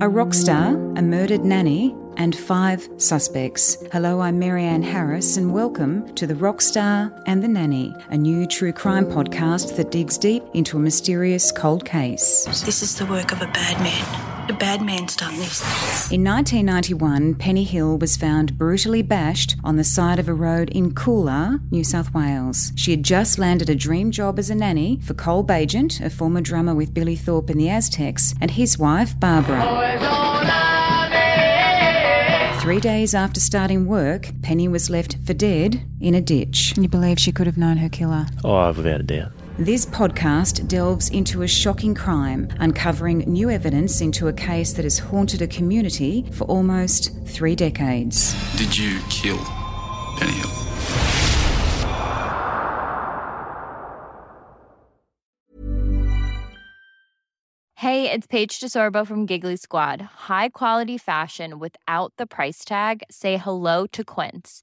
A rock star, a murdered nanny, and five suspects. Hello, I'm Marianne Harris, and welcome to The Rockstar and the Nanny, a new true crime podcast that digs deep into a mysterious cold case. This is the work of a bad man. A bad man's done this. In 1991, Penny Hill was found brutally bashed on the side of a road in Coolah, New South Wales. She had just landed a dream job as a nanny for Col Baigent, a former drummer with Billy Thorpe and the Aztecs, and his wife, Barbara. Three days after starting work, Penny was left for dead in a ditch. You believe she could have known her killer? Oh, without a doubt. This podcast delves into a shocking crime, uncovering new evidence into a case that has haunted a community for almost three decades. Did you kill Penny Hill? Hey, it's Paige DeSorbo from Giggly Squad. High quality fashion without the price tag. Say hello to Quince.